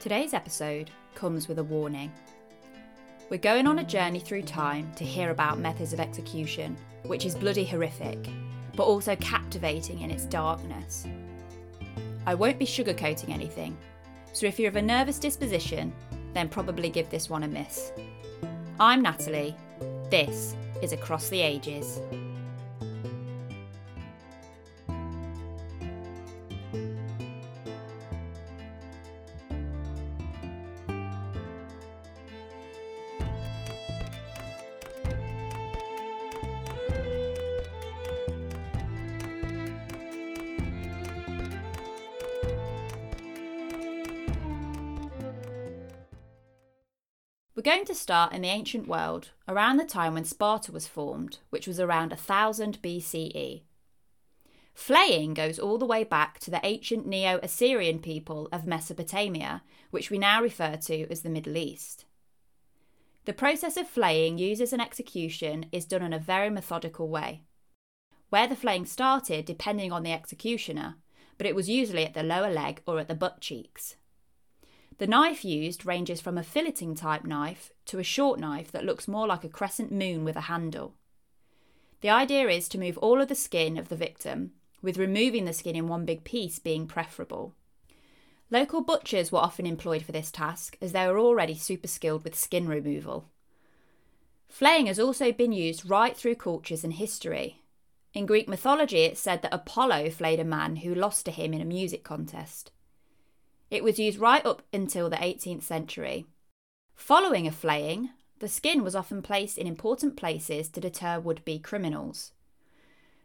Today's episode comes with a warning. We're going on a journey through time to hear about methods of execution, which is bloody horrific, but also captivating in its darkness. I won't be sugarcoating anything, so if you're of a nervous disposition, then probably give this one a miss. I'm Natalie. This is Across the Ages. We're going to start in the ancient world, around the time when Sparta was formed, which was around 1000 BCE. Flaying goes all the way back to the ancient Neo Assyrian people of Mesopotamia, which we now refer to as the Middle East. The process of flaying uses an execution is done in a very methodical way. Where the flaying started depending on the executioner, but it was usually at the lower leg or at the butt cheeks. The knife used ranges from a filleting type knife to a short knife that looks more like a crescent moon with a handle. The idea is to move all of the skin of the victim, with removing the skin in one big piece being preferable. Local butchers were often employed for this task as they were already super skilled with skin removal. Flaying has also been used right through cultures and history. In Greek mythology, it's said that Apollo flayed a man who lost to him in a music contest. It was used right up until the 18th century. Following a flaying, the skin was often placed in important places to deter would be criminals.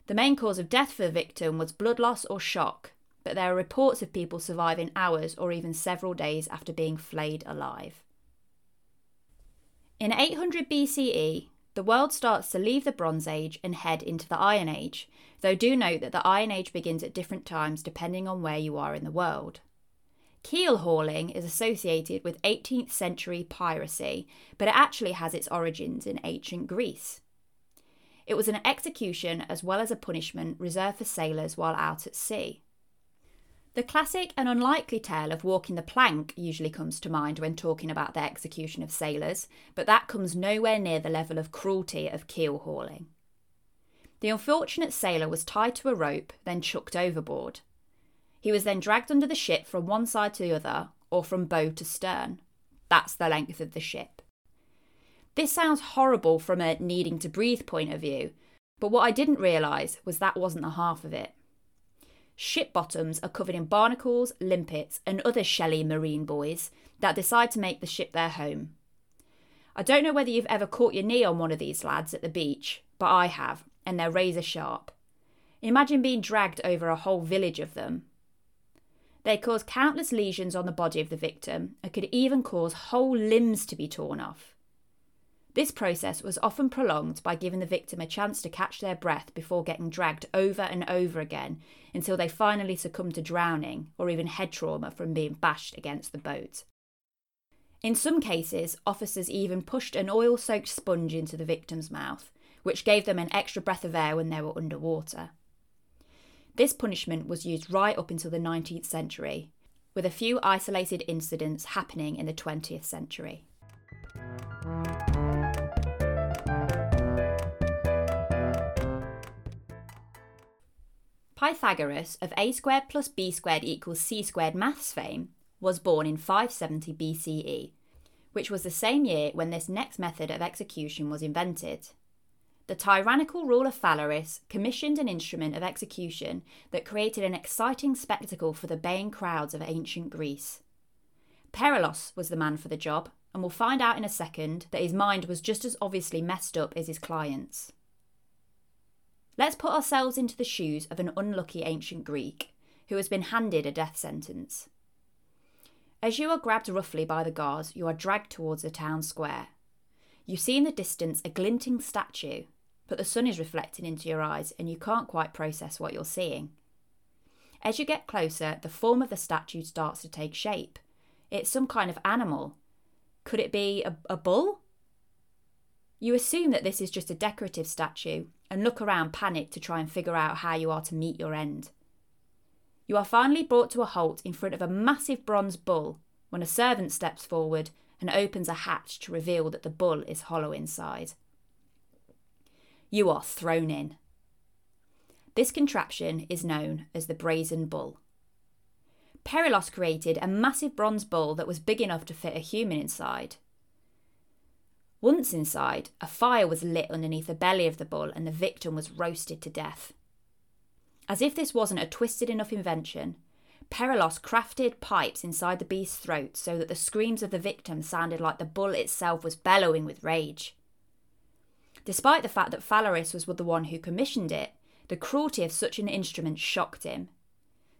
The main cause of death for the victim was blood loss or shock, but there are reports of people surviving hours or even several days after being flayed alive. In 800 BCE, the world starts to leave the Bronze Age and head into the Iron Age, though do note that the Iron Age begins at different times depending on where you are in the world. Keel hauling is associated with 18th century piracy, but it actually has its origins in ancient Greece. It was an execution as well as a punishment reserved for sailors while out at sea. The classic and unlikely tale of walking the plank usually comes to mind when talking about the execution of sailors, but that comes nowhere near the level of cruelty of keel hauling. The unfortunate sailor was tied to a rope, then chucked overboard. He was then dragged under the ship from one side to the other, or from bow to stern. That's the length of the ship. This sounds horrible from a needing to breathe point of view, but what I didn't realise was that wasn't the half of it. Ship bottoms are covered in barnacles, limpets, and other shelly marine boys that decide to make the ship their home. I don't know whether you've ever caught your knee on one of these lads at the beach, but I have, and they're razor sharp. Imagine being dragged over a whole village of them. They cause countless lesions on the body of the victim and could even cause whole limbs to be torn off. This process was often prolonged by giving the victim a chance to catch their breath before getting dragged over and over again until they finally succumbed to drowning or even head trauma from being bashed against the boat. In some cases, officers even pushed an oil soaked sponge into the victim's mouth, which gave them an extra breath of air when they were underwater. This punishment was used right up until the 19th century, with a few isolated incidents happening in the 20th century. Pythagoras of a squared plus b squared equals c squared maths fame was born in 570 BCE, which was the same year when this next method of execution was invented the tyrannical ruler Phalaris commissioned an instrument of execution that created an exciting spectacle for the baying crowds of ancient Greece. Perillos was the man for the job, and we'll find out in a second that his mind was just as obviously messed up as his client's. Let's put ourselves into the shoes of an unlucky ancient Greek who has been handed a death sentence. As you are grabbed roughly by the guards, you are dragged towards the town square. You see in the distance a glinting statue but the sun is reflecting into your eyes and you can't quite process what you're seeing. As you get closer, the form of the statue starts to take shape. It's some kind of animal. Could it be a, a bull? You assume that this is just a decorative statue and look around panicked to try and figure out how you are to meet your end. You are finally brought to a halt in front of a massive bronze bull when a servant steps forward and opens a hatch to reveal that the bull is hollow inside. You are thrown in. This contraption is known as the Brazen Bull. Perillos created a massive bronze bull that was big enough to fit a human inside. Once inside, a fire was lit underneath the belly of the bull and the victim was roasted to death. As if this wasn't a twisted enough invention, Perillos crafted pipes inside the beast's throat so that the screams of the victim sounded like the bull itself was bellowing with rage. Despite the fact that Phalaris was the one who commissioned it, the cruelty of such an instrument shocked him.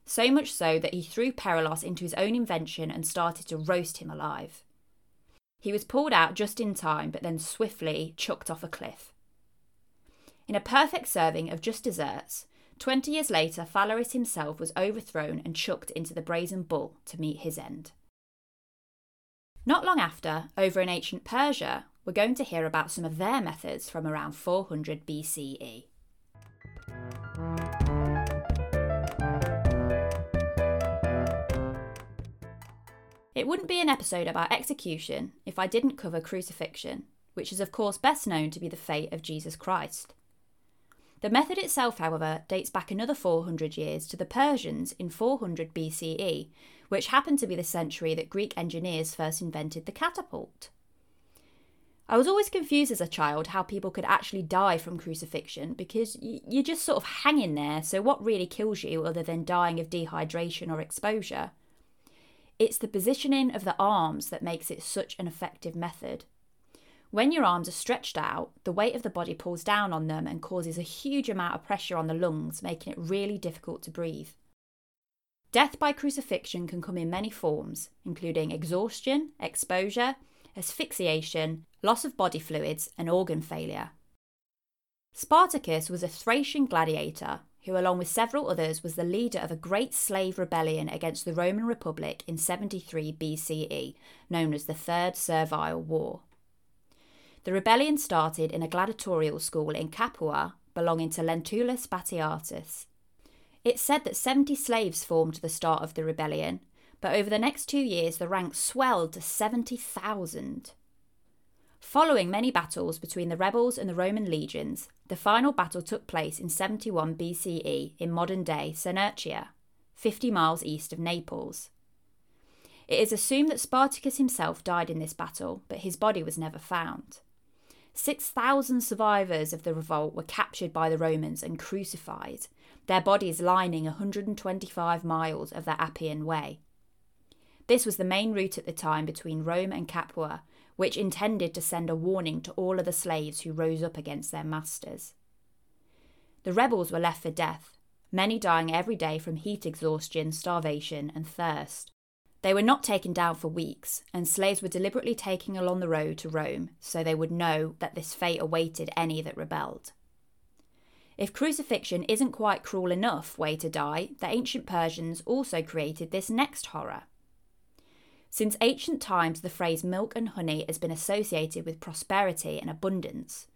So much so that he threw Perillos into his own invention and started to roast him alive. He was pulled out just in time, but then swiftly chucked off a cliff. In a perfect serving of just desserts, Twenty years later, Phalaris himself was overthrown and chucked into the brazen bull to meet his end. Not long after, over in ancient Persia, we're going to hear about some of their methods from around 400 BCE. It wouldn't be an episode about execution if I didn't cover crucifixion, which is, of course, best known to be the fate of Jesus Christ. The method itself, however, dates back another 400 years to the Persians in 400 BCE, which happened to be the century that Greek engineers first invented the catapult. I was always confused as a child how people could actually die from crucifixion because you're just sort of hanging there, so what really kills you other than dying of dehydration or exposure? It's the positioning of the arms that makes it such an effective method. When your arms are stretched out, the weight of the body pulls down on them and causes a huge amount of pressure on the lungs, making it really difficult to breathe. Death by crucifixion can come in many forms, including exhaustion, exposure, asphyxiation, loss of body fluids, and organ failure. Spartacus was a Thracian gladiator who, along with several others, was the leader of a great slave rebellion against the Roman Republic in 73 BCE, known as the Third Servile War. The rebellion started in a gladiatorial school in Capua belonging to Lentulus Batiatus. It's said that 70 slaves formed the start of the rebellion, but over the next two years the ranks swelled to 70,000. Following many battles between the rebels and the Roman legions, the final battle took place in 71 BCE in modern day Senerchia, 50 miles east of Naples. It is assumed that Spartacus himself died in this battle, but his body was never found. 6,000 survivors of the revolt were captured by the Romans and crucified, their bodies lining 125 miles of the Appian Way. This was the main route at the time between Rome and Capua, which intended to send a warning to all of the slaves who rose up against their masters. The rebels were left for death, many dying every day from heat exhaustion, starvation, and thirst. They were not taken down for weeks, and slaves were deliberately taken along the road to Rome so they would know that this fate awaited any that rebelled. If crucifixion isn't quite cruel enough way to die, the ancient Persians also created this next horror. Since ancient times, the phrase milk and honey has been associated with prosperity and abundance.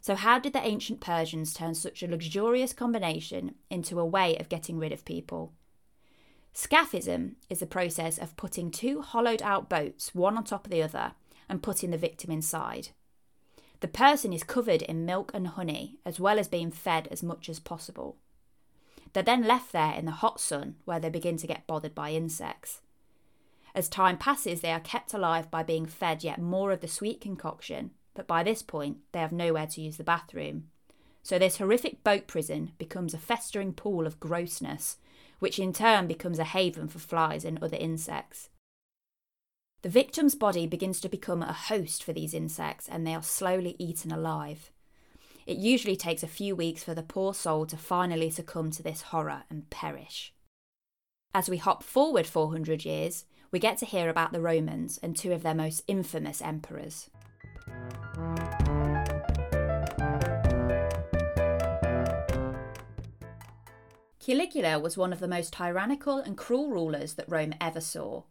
So, how did the ancient Persians turn such a luxurious combination into a way of getting rid of people? Scaphism is the process of putting two hollowed out boats, one on top of the other, and putting the victim inside. The person is covered in milk and honey, as well as being fed as much as possible. They're then left there in the hot sun where they begin to get bothered by insects. As time passes, they are kept alive by being fed yet more of the sweet concoction, but by this point, they have nowhere to use the bathroom. So, this horrific boat prison becomes a festering pool of grossness which in turn becomes a haven for flies and other insects. The victim's body begins to become a host for these insects and they are slowly eaten alive. It usually takes a few weeks for the poor soul to finally succumb to this horror and perish. As we hop forward 400 years, we get to hear about the Romans and two of their most infamous emperors. Caligula was one of the most tyrannical and cruel rulers that Rome ever saw.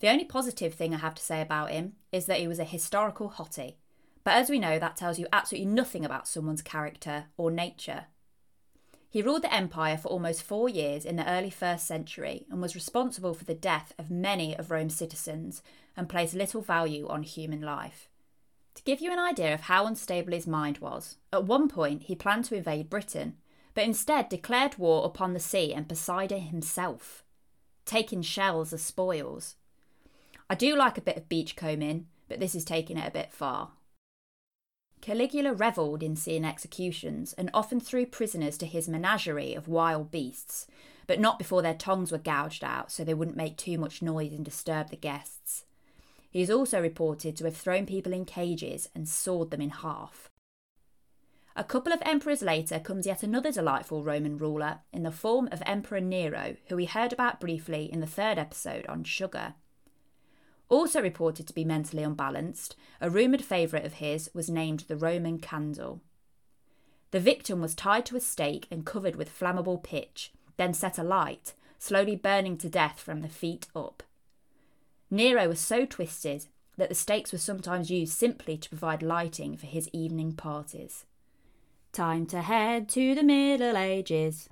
The only positive thing I have to say about him is that he was a historical hottie, but as we know, that tells you absolutely nothing about someone's character or nature. He ruled the empire for almost four years in the early first century and was responsible for the death of many of Rome's citizens and placed little value on human life. To give you an idea of how unstable his mind was, at one point he planned to invade Britain, but instead declared war upon the sea and Poseidon himself, taking shells as spoils. I do like a bit of beachcombing, but this is taking it a bit far. Caligula revelled in seeing executions and often threw prisoners to his menagerie of wild beasts, but not before their tongues were gouged out so they wouldn't make too much noise and disturb the guests. He is also reported to have thrown people in cages and sawed them in half. A couple of emperors later comes yet another delightful Roman ruler in the form of Emperor Nero, who we heard about briefly in the third episode on sugar. Also reported to be mentally unbalanced, a rumoured favourite of his was named the Roman Candle. The victim was tied to a stake and covered with flammable pitch, then set alight, slowly burning to death from the feet up. Nero was so twisted that the stakes were sometimes used simply to provide lighting for his evening parties. Time to head to the Middle Ages.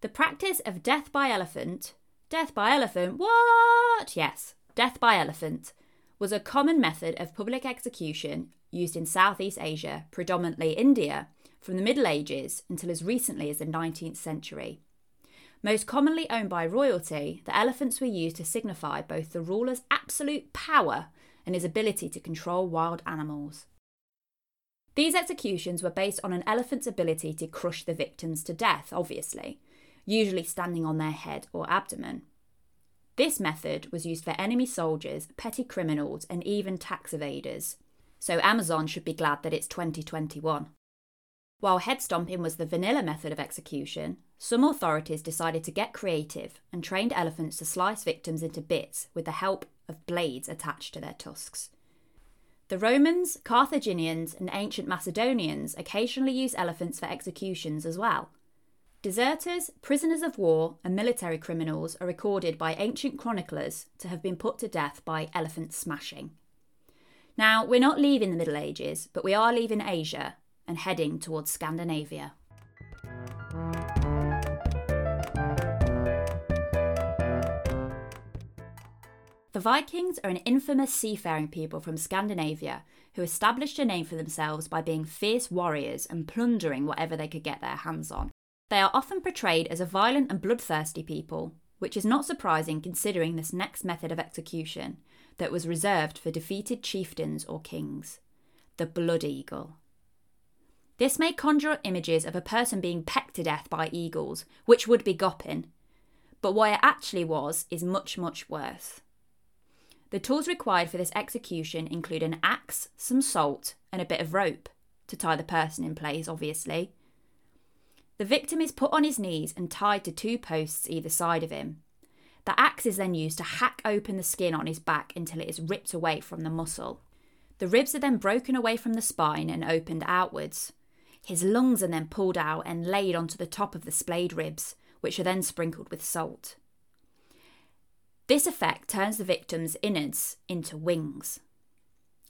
The practice of death by elephant, death by elephant, what? Yes, death by elephant, was a common method of public execution used in Southeast Asia, predominantly India, from the Middle Ages until as recently as the 19th century. Most commonly owned by royalty, the elephants were used to signify both the ruler's absolute power and his ability to control wild animals. These executions were based on an elephant's ability to crush the victims to death, obviously, usually standing on their head or abdomen. This method was used for enemy soldiers, petty criminals, and even tax evaders. So Amazon should be glad that it's 2021. While head stomping was the vanilla method of execution, some authorities decided to get creative and trained elephants to slice victims into bits with the help of blades attached to their tusks. The Romans, Carthaginians, and ancient Macedonians occasionally used elephants for executions as well. Deserters, prisoners of war, and military criminals are recorded by ancient chroniclers to have been put to death by elephant smashing. Now, we're not leaving the Middle Ages, but we are leaving Asia and heading towards Scandinavia. The Vikings are an infamous seafaring people from Scandinavia who established a name for themselves by being fierce warriors and plundering whatever they could get their hands on. They are often portrayed as a violent and bloodthirsty people, which is not surprising considering this next method of execution that was reserved for defeated chieftains or kings the blood eagle. This may conjure up images of a person being pecked to death by eagles, which would be Gopin, but what it actually was is much, much worse. The tools required for this execution include an axe, some salt, and a bit of rope, to tie the person in place, obviously, the victim is put on his knees and tied to two posts either side of him. The axe is then used to hack open the skin on his back until it is ripped away from the muscle. The ribs are then broken away from the spine and opened outwards. His lungs are then pulled out and laid onto the top of the splayed ribs, which are then sprinkled with salt. This effect turns the victim's innards into wings.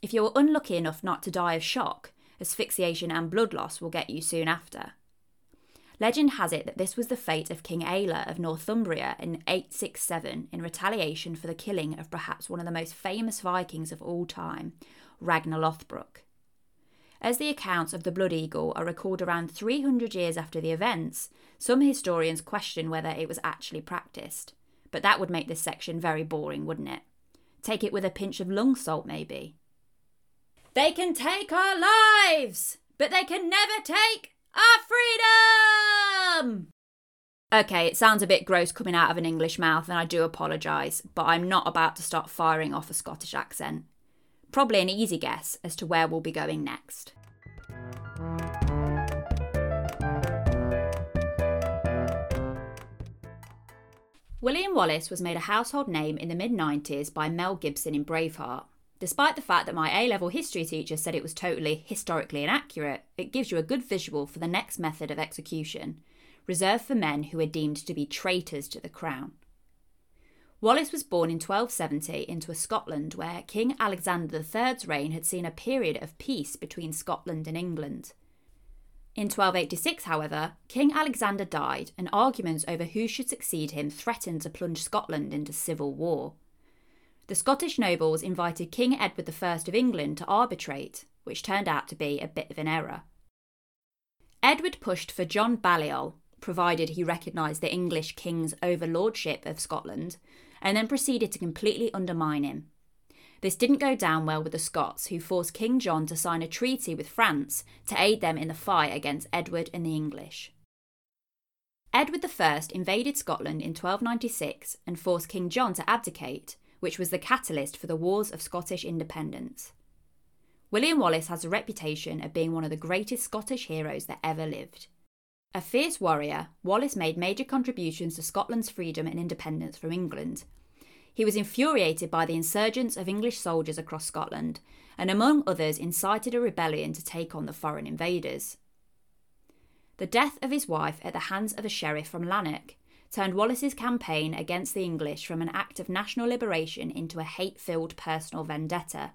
If you are unlucky enough not to die of shock, asphyxiation and blood loss will get you soon after. Legend has it that this was the fate of King Aelle of Northumbria in 867 in retaliation for the killing of perhaps one of the most famous Vikings of all time, Ragnar Lothbrok. As the accounts of the Blood Eagle are recorded around 300 years after the events, some historians question whether it was actually practiced. But that would make this section very boring, wouldn't it? Take it with a pinch of lung salt, maybe. They can take our lives, but they can never take our freedom! Okay, it sounds a bit gross coming out of an English mouth, and I do apologise, but I'm not about to start firing off a Scottish accent. Probably an easy guess as to where we'll be going next. William Wallace was made a household name in the mid 90s by Mel Gibson in Braveheart, Despite the fact that my A level history teacher said it was totally historically inaccurate, it gives you a good visual for the next method of execution, reserved for men who are deemed to be traitors to the crown. Wallace was born in 1270 into a Scotland where King Alexander III's reign had seen a period of peace between Scotland and England. In 1286, however, King Alexander died, and arguments over who should succeed him threatened to plunge Scotland into civil war. The Scottish nobles invited King Edward I of England to arbitrate, which turned out to be a bit of an error. Edward pushed for John Balliol, provided he recognised the English king's overlordship of Scotland, and then proceeded to completely undermine him. This didn't go down well with the Scots, who forced King John to sign a treaty with France to aid them in the fight against Edward and the English. Edward I invaded Scotland in 1296 and forced King John to abdicate, which was the catalyst for the Wars of Scottish Independence. William Wallace has a reputation of being one of the greatest Scottish heroes that ever lived. A fierce warrior, Wallace made major contributions to Scotland's freedom and independence from England, he was infuriated by the insurgence of English soldiers across Scotland, and among others incited a rebellion to take on the foreign invaders. The death of his wife at the hands of a sheriff from Lanark turned Wallace's campaign against the English from an act of national liberation into a hate filled personal vendetta.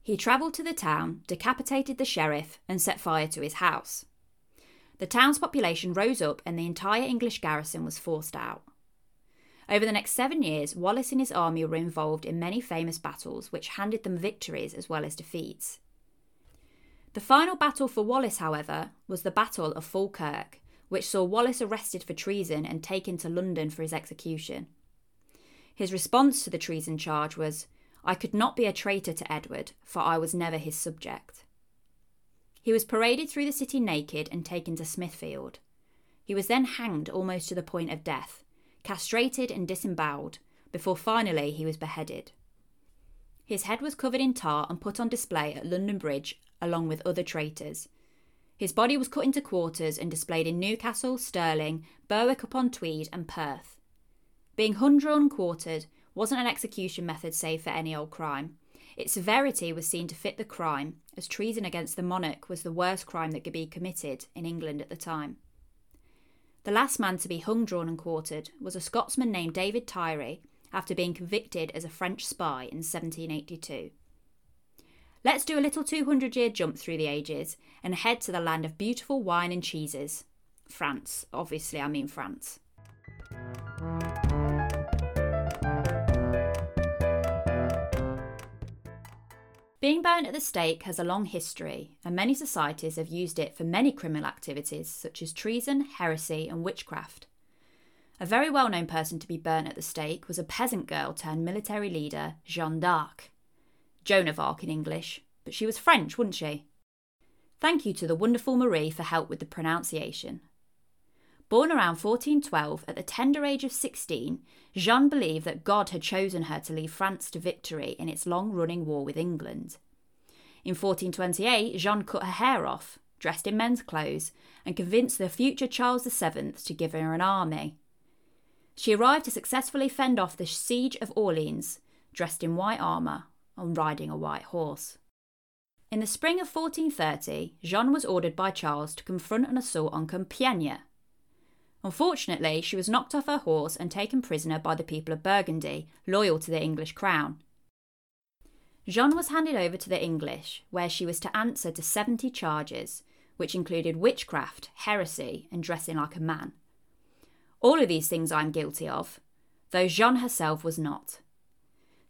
He travelled to the town, decapitated the sheriff, and set fire to his house. The town's population rose up and the entire English garrison was forced out. Over the next seven years, Wallace and his army were involved in many famous battles which handed them victories as well as defeats. The final battle for Wallace, however, was the Battle of Falkirk, which saw Wallace arrested for treason and taken to London for his execution. His response to the treason charge was, I could not be a traitor to Edward, for I was never his subject. He was paraded through the city naked and taken to Smithfield. He was then hanged almost to the point of death, castrated and disemboweled, before finally he was beheaded. His head was covered in tar and put on display at London Bridge along with other traitors. His body was cut into quarters and displayed in Newcastle, Stirling, Berwick upon Tweed, and Perth. Being hung, drawn, and quartered wasn't an execution method saved for any old crime. Its severity was seen to fit the crime, as treason against the monarch was the worst crime that could be committed in England at the time. The last man to be hung, drawn, and quartered was a Scotsman named David Tyrie after being convicted as a French spy in 1782. Let's do a little 200 year jump through the ages and head to the land of beautiful wine and cheeses. France, obviously, I mean France. Being burnt at the stake has a long history, and many societies have used it for many criminal activities such as treason, heresy, and witchcraft. A very well known person to be burnt at the stake was a peasant girl turned military leader, Jeanne d'Arc. Joan of Arc in English, but she was French, wasn't she? Thank you to the wonderful Marie for help with the pronunciation. Born around 1412, at the tender age of 16, Jeanne believed that God had chosen her to lead France to victory in its long running war with England. In 1428, Jeanne cut her hair off, dressed in men's clothes, and convinced the future Charles VII to give her an army. She arrived to successfully fend off the siege of Orleans, dressed in white armour and riding a white horse. In the spring of 1430, Jeanne was ordered by Charles to confront an assault on Compiègne, Unfortunately, she was knocked off her horse and taken prisoner by the people of Burgundy, loyal to the English crown. Jeanne was handed over to the English, where she was to answer to 70 charges, which included witchcraft, heresy, and dressing like a man. All of these things I'm guilty of, though Jeanne herself was not.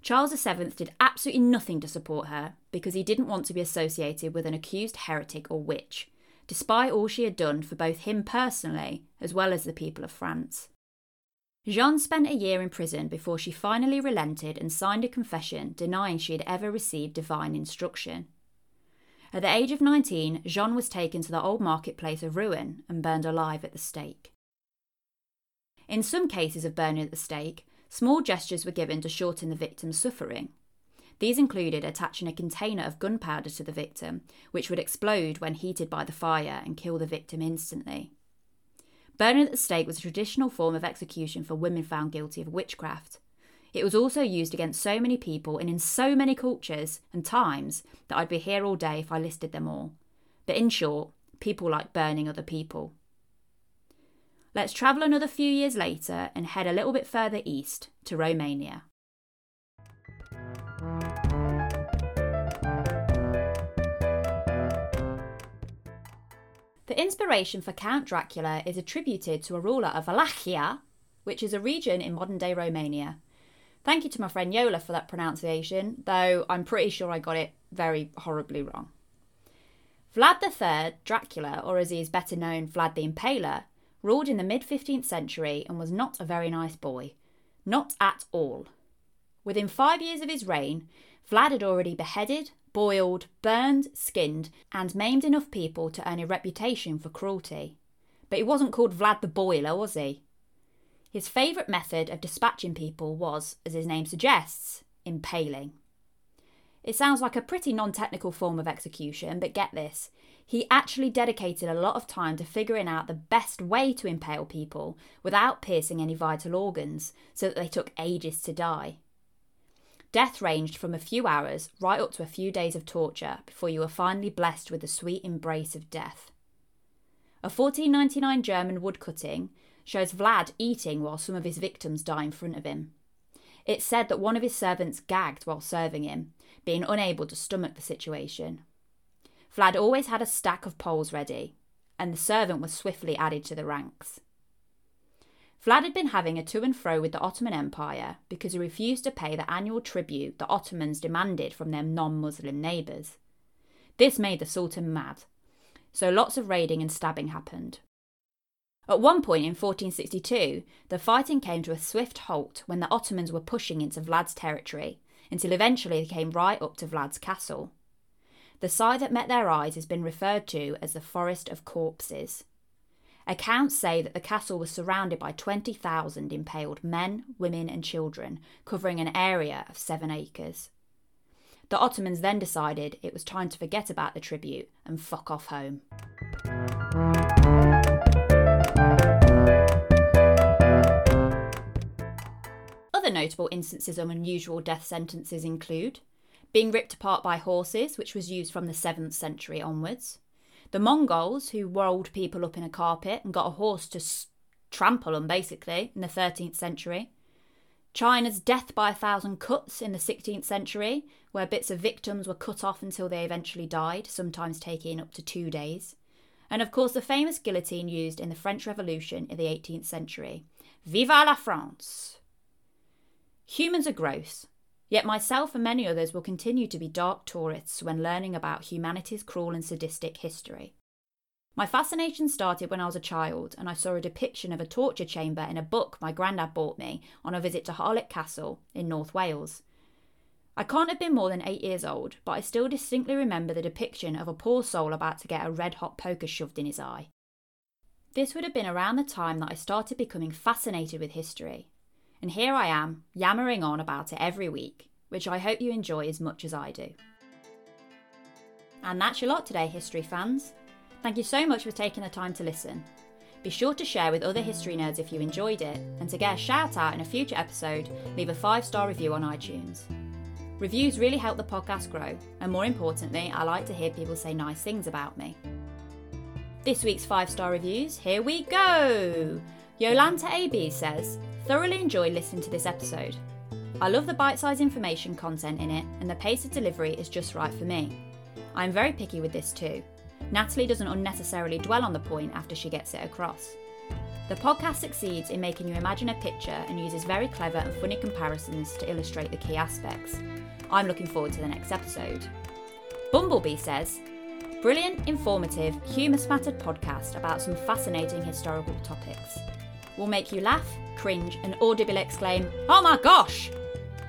Charles VII did absolutely nothing to support her because he didn't want to be associated with an accused heretic or witch, despite all she had done for both him personally as well as the people of France. Jeanne spent a year in prison before she finally relented and signed a confession denying she had ever received divine instruction. At the age of 19, Jeanne was taken to the old marketplace of Rouen and burned alive at the stake. In some cases of burning at the stake, small gestures were given to shorten the victim's suffering, these included attaching a container of gunpowder to the victim, which would explode when heated by the fire and kill the victim instantly. Burning at the stake was a traditional form of execution for women found guilty of witchcraft. It was also used against so many people and in so many cultures and times that I'd be here all day if I listed them all. But in short, people like burning other people. Let's travel another few years later and head a little bit further east to Romania. The inspiration for Count Dracula is attributed to a ruler of Wallachia, which is a region in modern day Romania. Thank you to my friend Yola for that pronunciation, though I'm pretty sure I got it very horribly wrong. Vlad III, Dracula, or as he is better known, Vlad the Impaler, ruled in the mid 15th century and was not a very nice boy. Not at all. Within five years of his reign, Vlad had already beheaded, boiled, burned, skinned, and maimed enough people to earn a reputation for cruelty. But he wasn't called Vlad the Boiler, was he? His favourite method of dispatching people was, as his name suggests, impaling. It sounds like a pretty non technical form of execution, but get this. He actually dedicated a lot of time to figuring out the best way to impale people without piercing any vital organs, so that they took ages to die. Death ranged from a few hours right up to a few days of torture before you were finally blessed with the sweet embrace of death. A 1499 German woodcutting shows Vlad eating while some of his victims die in front of him. It's said that one of his servants gagged while serving him, being unable to stomach the situation. Vlad always had a stack of poles ready, and the servant was swiftly added to the ranks. Vlad had been having a to and fro with the Ottoman Empire because he refused to pay the annual tribute the Ottomans demanded from their non Muslim neighbours. This made the Sultan mad, so lots of raiding and stabbing happened. At one point in 1462, the fighting came to a swift halt when the Ottomans were pushing into Vlad's territory, until eventually they came right up to Vlad's castle. The sight that met their eyes has been referred to as the Forest of Corpses. Accounts say that the castle was surrounded by 20,000 impaled men, women, and children, covering an area of seven acres. The Ottomans then decided it was time to forget about the tribute and fuck off home. Other notable instances of unusual death sentences include being ripped apart by horses, which was used from the 7th century onwards, the Mongols, who rolled people up in a carpet and got a horse to s- trample them, basically, in the 13th century. China's death by a thousand cuts in the 16th century, where bits of victims were cut off until they eventually died, sometimes taking up to two days. And of course, the famous guillotine used in the French Revolution in the 18th century. Viva la France! Humans are gross, Yet myself and many others will continue to be dark tourists when learning about humanity's cruel and sadistic history. My fascination started when I was a child and I saw a depiction of a torture chamber in a book my grandad bought me on a visit to Harlech Castle in North Wales. I can't have been more than eight years old, but I still distinctly remember the depiction of a poor soul about to get a red hot poker shoved in his eye. This would have been around the time that I started becoming fascinated with history, and here I am, yammering on about it every week, which I hope you enjoy as much as I do. And that's your lot today, history fans. Thank you so much for taking the time to listen. Be sure to share with other history nerds if you enjoyed it, and to get a shout out in a future episode, leave a five star review on iTunes. Reviews really help the podcast grow, and more importantly, I like to hear people say nice things about me. This week's five star reviews, here we go! Yolanta AB says, Thoroughly enjoyed listening to this episode. I love the bite sized information content in it, and the pace of delivery is just right for me. I'm very picky with this too. Natalie doesn't unnecessarily dwell on the point after she gets it across. The podcast succeeds in making you imagine a picture and uses very clever and funny comparisons to illustrate the key aspects. I'm looking forward to the next episode. Bumblebee says, Brilliant, informative, humour spattered podcast about some fascinating historical topics. Will make you laugh, cringe, and audibly exclaim, Oh my gosh!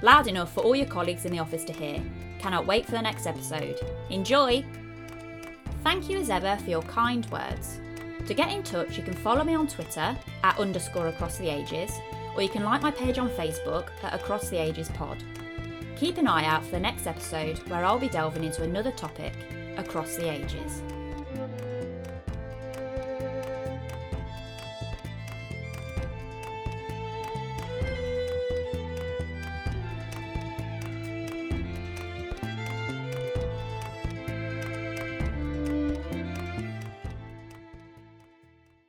Loud enough for all your colleagues in the office to hear. Cannot wait for the next episode. Enjoy! Thank you as ever for your kind words. To get in touch, you can follow me on Twitter at underscore across the ages, or you can like my page on Facebook at Across the Ages Pod. Keep an eye out for the next episode where I'll be delving into another topic across the ages.